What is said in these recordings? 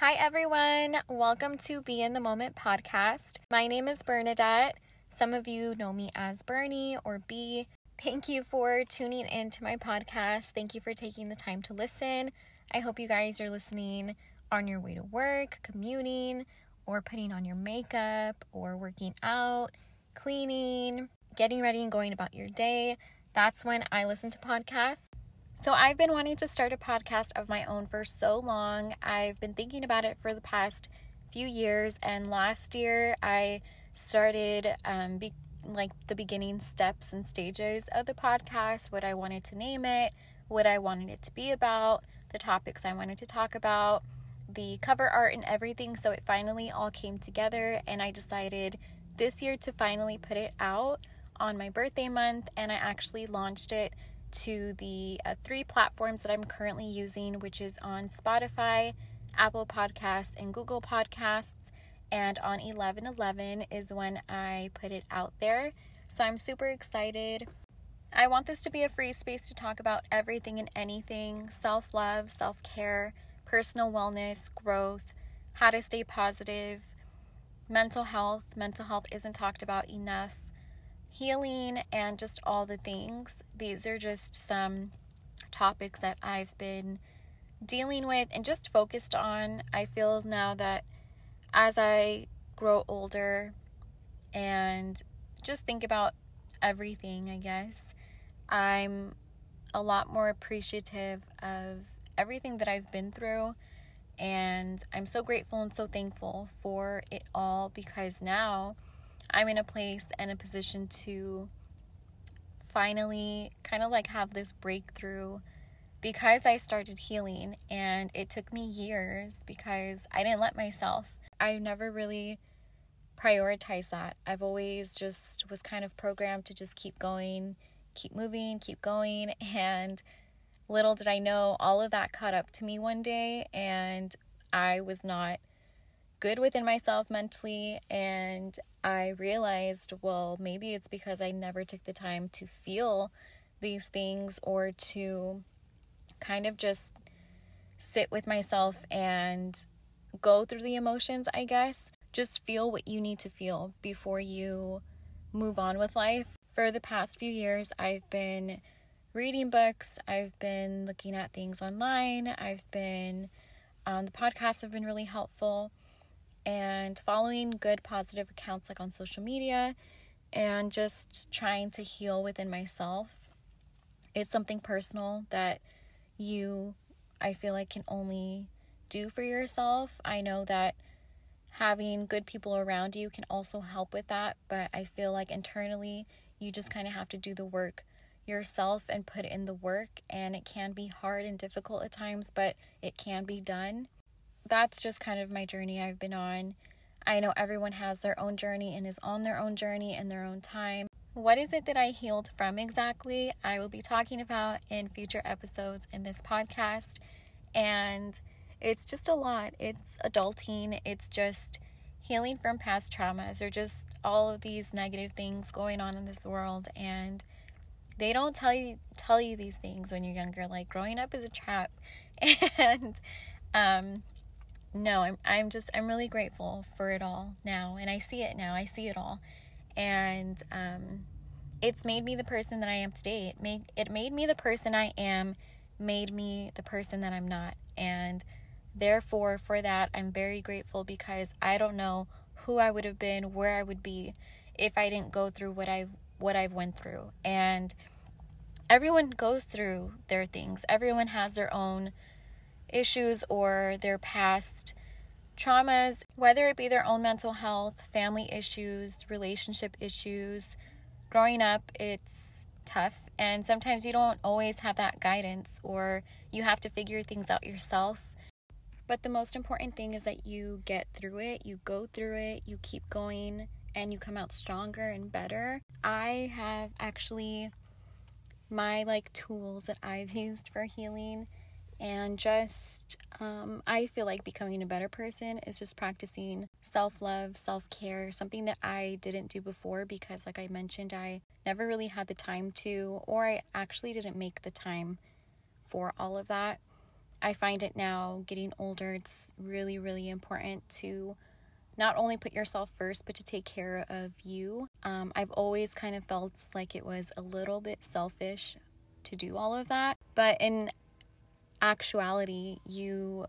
Hi, everyone. Welcome to Be in the Moment podcast. My name is Bernadette. Some of you know me as Bernie or B. Thank you for tuning in to my podcast. Thank you for taking the time to listen. I hope you guys are listening on your way to work, commuting, or putting on your makeup, or working out, cleaning, getting ready, and going about your day. That's when I listen to podcasts. So, I've been wanting to start a podcast of my own for so long. I've been thinking about it for the past few years, and last year I started um, be- like the beginning steps and stages of the podcast, what I wanted to name it, what I wanted it to be about, the topics I wanted to talk about, the cover art, and everything. So, it finally all came together, and I decided this year to finally put it out on my birthday month, and I actually launched it to the uh, three platforms that I'm currently using, which is on Spotify, Apple Podcasts, and Google Podcasts. And on 11 11 is when I put it out there. So I'm super excited. I want this to be a free space to talk about everything and anything self love, self care, personal wellness, growth, how to stay positive, mental health. Mental health isn't talked about enough healing and just all the things. These are just some topics that I've been dealing with and just focused on. I feel now that as I grow older and just think about everything, I guess, I'm a lot more appreciative of everything that I've been through. And I'm so grateful and so thankful for it all because now I'm in a place and a position to finally kind of like have this breakthrough because I started healing and it took me years because I didn't let myself. I never really prioritized that. I've always just was kind of programmed to just keep going, keep moving, keep going and little did I know all of that caught up to me one day and I was not good within myself mentally and I realized, well, maybe it's because I never took the time to feel these things or to kind of just sit with myself and go through the emotions, I guess. Just feel what you need to feel before you move on with life. For the past few years, I've been reading books, I've been looking at things online, I've been, um, the podcasts have been really helpful and following good positive accounts like on social media and just trying to heal within myself. It's something personal that you, I feel like, can only do for yourself. I know that having good people around you can also help with that, but I feel like internally you just kind of have to do the work yourself and put in the work, and it can be hard and difficult at times, but it can be done that's just kind of my journey I've been on. I know everyone has their own journey and is on their own journey in their own time. What is it that I healed from exactly? I will be talking about in future episodes in this podcast. And it's just a lot. It's adulting, it's just healing from past traumas or just all of these negative things going on in this world and they don't tell you tell you these things when you're younger like growing up is a trap and um no, I'm I'm just I'm really grateful for it all now, and I see it now. I see it all, and um, it's made me the person that I am today. It made it made me the person I am, made me the person that I'm not, and therefore for that I'm very grateful because I don't know who I would have been, where I would be, if I didn't go through what I've what I've went through, and everyone goes through their things. Everyone has their own issues or their past traumas, whether it be their own mental health, family issues, relationship issues. Growing up, it's tough, and sometimes you don't always have that guidance, or you have to figure things out yourself. But the most important thing is that you get through it, you go through it, you keep going, and you come out stronger and better. I have actually my like tools that I've used for healing and just um, i feel like becoming a better person is just practicing self-love self-care something that i didn't do before because like i mentioned i never really had the time to or i actually didn't make the time for all of that I find it now getting older, it's really, really important to not only put yourself first, but to take care of you. Um, I've always kind of felt like it was a little bit selfish to do all of that. But in actuality, you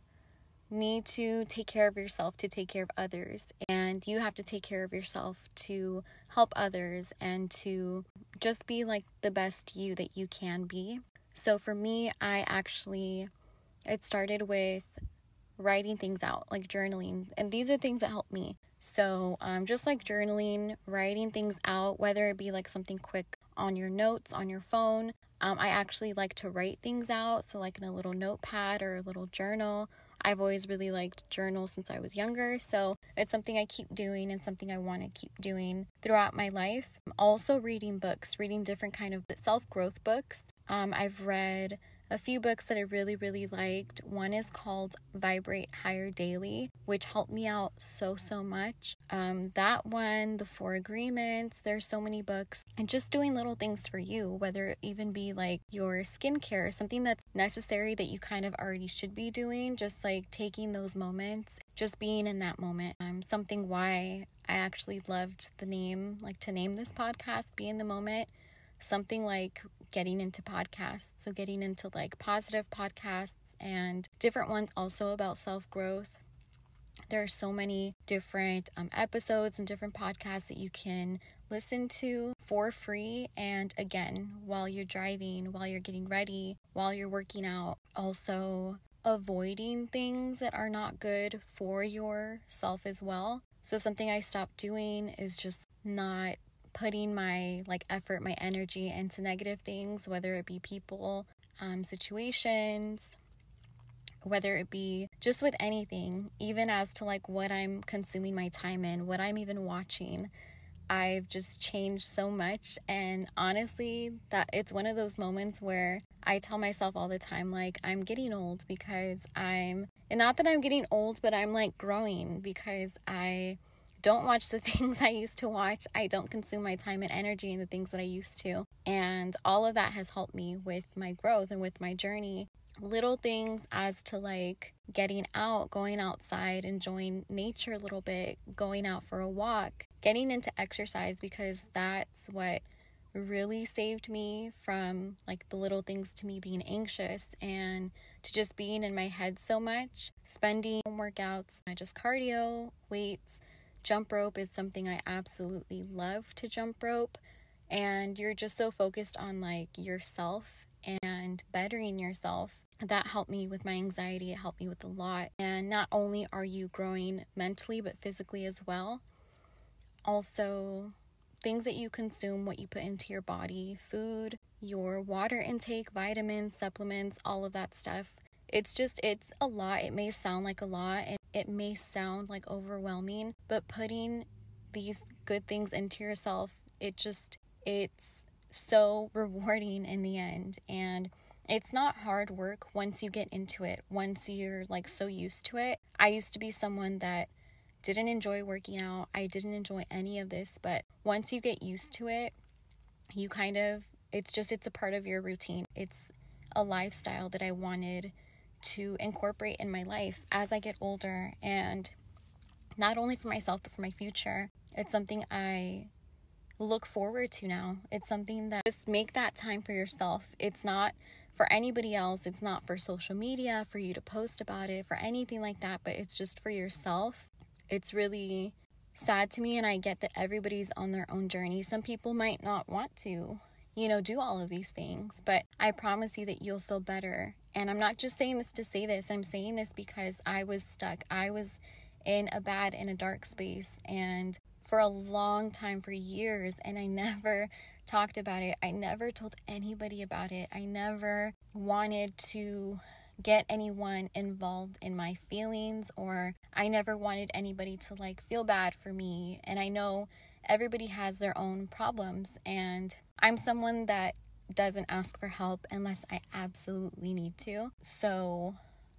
need to take care of yourself to take care of others. And you have to take care of yourself to help others and to just be like the best you that you can be. So for me, I actually, it started with writing things out, like journaling. And these are things that help me. So, um, just like journaling, writing things out, whether it be like something quick on your notes on your phone. Um, I actually like to write things out. So, like in a little notepad or a little journal. I've always really liked journals since I was younger. So, it's something I keep doing and something I want to keep doing throughout my life. I'm also reading books, reading different kind of self-growth books. Um, I've read a few books that I really, really liked. One is called Vibrate Higher Daily, which helped me out so, so much. Um, that one, The Four Agreements, there's so many books, and just doing little things for you, whether it even be like your skincare, something that's necessary that you kind of already should be doing, just like taking those moments, just being in that moment. Um, something why I actually loved the name, like to name this podcast, Be in the Moment something like getting into podcasts. So, getting into like positive podcasts and different ones also about self growth. There are so many different um, episodes and different podcasts that you can listen to for free. And again, while you're driving, while you're getting ready, while you're working out, also avoiding things that are not good for yourself as well. So, something I stopped doing is just not putting my like effort, my energy into negative things, whether it be people, um, situations, whether it be just with anything, even as to like what I'm consuming my time in, what I'm even watching. I've just changed so much and honestly that it's one of those moments where I tell myself all the time like I'm getting old because I'm and not that I'm getting old but I'm like growing because I don't watch the things I used to watch. I don't consume my time and energy in the things that I used to. And all of that has helped me with my growth and with my journey. Little things as to like getting out, going outside, enjoying nature a little bit, going out for a walk, getting into exercise because that's what really saved me from like the little things to me being anxious and to just being in my head so much. Spending workouts, just cardio, weights, Jump rope is something I absolutely love to jump rope. And you're just so focused on like yourself and bettering yourself. That helped me with my anxiety. It helped me with a lot. And not only are you growing mentally, but physically as well. Also, things that you consume, what you put into your body, food, your water intake, vitamins, supplements, all of that stuff. It's just, it's a lot. It may sound like a lot, it may sound like overwhelming, but putting these good things into yourself, it just, it's so rewarding in the end. And it's not hard work once you get into it, once you're like so used to it. I used to be someone that didn't enjoy working out, I didn't enjoy any of this, but once you get used to it, you kind of, it's just, it's a part of your routine. It's a lifestyle that I wanted to incorporate in my life as I get older and not only for myself but for my future. It's something I look forward to now. It's something that just make that time for yourself. It's not for anybody else, it's not for social media, for you to post about it, for anything like that, but it's just for yourself. It's really sad to me and I get that everybody's on their own journey. Some people might not want to you know, do all of these things. But I promise you that you'll feel better. And I'm not just saying this to say this, I'm saying this because I was stuck. I was in a bad, in a dark space. And for a long time, for years, and I never talked about it. I never told anybody about it. I never wanted to get anyone involved in my feelings or I never wanted anybody to like feel bad for me. And I know everybody has their own problems and I'm someone that doesn't ask for help unless I absolutely need to. So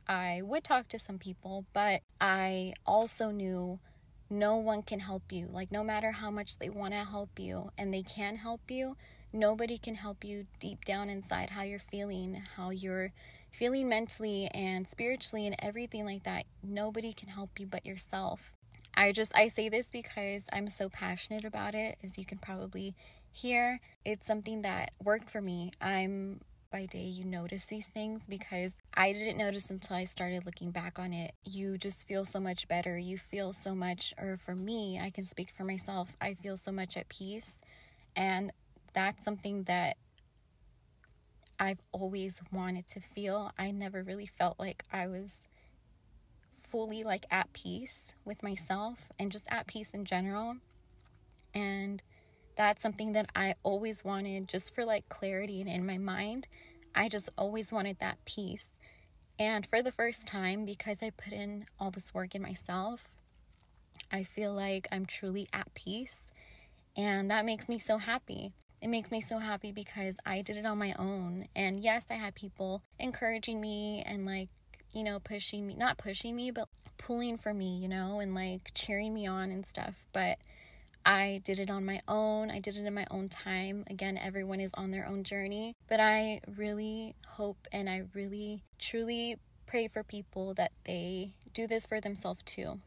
I would talk to some people, but I also knew no one can help you. Like, no matter how much they want to help you and they can help you, nobody can help you deep down inside how you're feeling, how you're feeling mentally and spiritually and everything like that, nobody can help you but yourself. I just I say this because I'm so passionate about it as you can probably hear. It's something that worked for me. I'm by day you notice these things because I didn't notice until I started looking back on it. You just feel so much better. You feel so much or for me, I can speak for myself. I feel so much at peace and that's something that I've always wanted to feel. I never really felt like I was fully like at peace with myself and just at peace in general. And that's something that I always wanted just for like clarity and in my mind. I just always wanted that peace. And for the first time, because I put in all this work in myself, I feel like I'm truly at peace. And that makes me so happy. It makes me so happy because I did it on my own. And yes, I had people encouraging me and like, you know, pushing me, not pushing me, but pulling for me, you know, and like cheering me on and stuff. But I did it on my own. I did it in my own time. Again, everyone is on their own journey. But I really hope and I really truly pray for people that they do this for themselves too.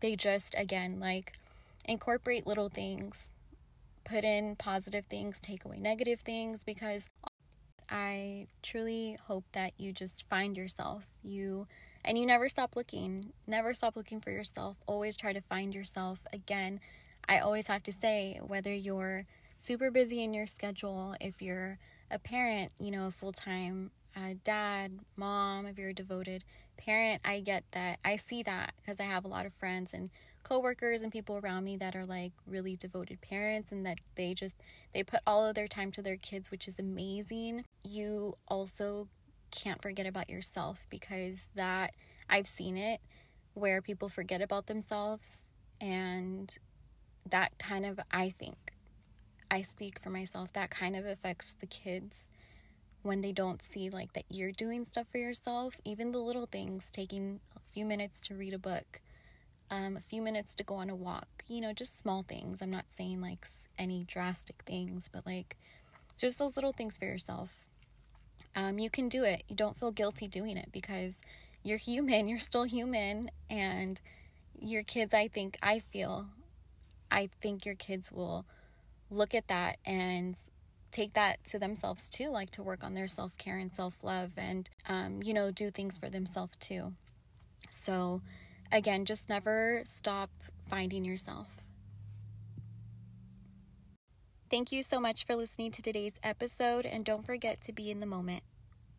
They just, again, like incorporate little things put in positive things, take away negative things because I truly hope that you just find yourself. You and you never stop looking. Never stop looking for yourself. Always try to find yourself. Again, I always have to say whether you're super busy in your schedule, if you're a parent, you know, a full-time uh, dad, mom, if you're a devoted parent, I get that. I see that because I have a lot of friends and coworkers and people around me that are like really devoted parents and that they just they put all of their time to their kids, which is amazing. You also can't forget about yourself because that I've seen it where people forget about themselves and that kind of I think I speak for myself that kind of affects the kids when they don't see like that you're doing stuff for yourself even the little things taking a few minutes to read a book um, a few minutes to go on a walk. You know, just small things. I'm not saying like any drastic things, but like just those little things for yourself. Um, you can do it. You don't feel guilty doing it because you're human. You're still human. And your kids, I think, I feel, I think your kids will look at that and take that to themselves too, like to work on their self care and self love and, um, you know, do things for themselves too. So, Again, just never stop finding yourself. Thank you so much for listening to today's episode, and don't forget to be in the moment.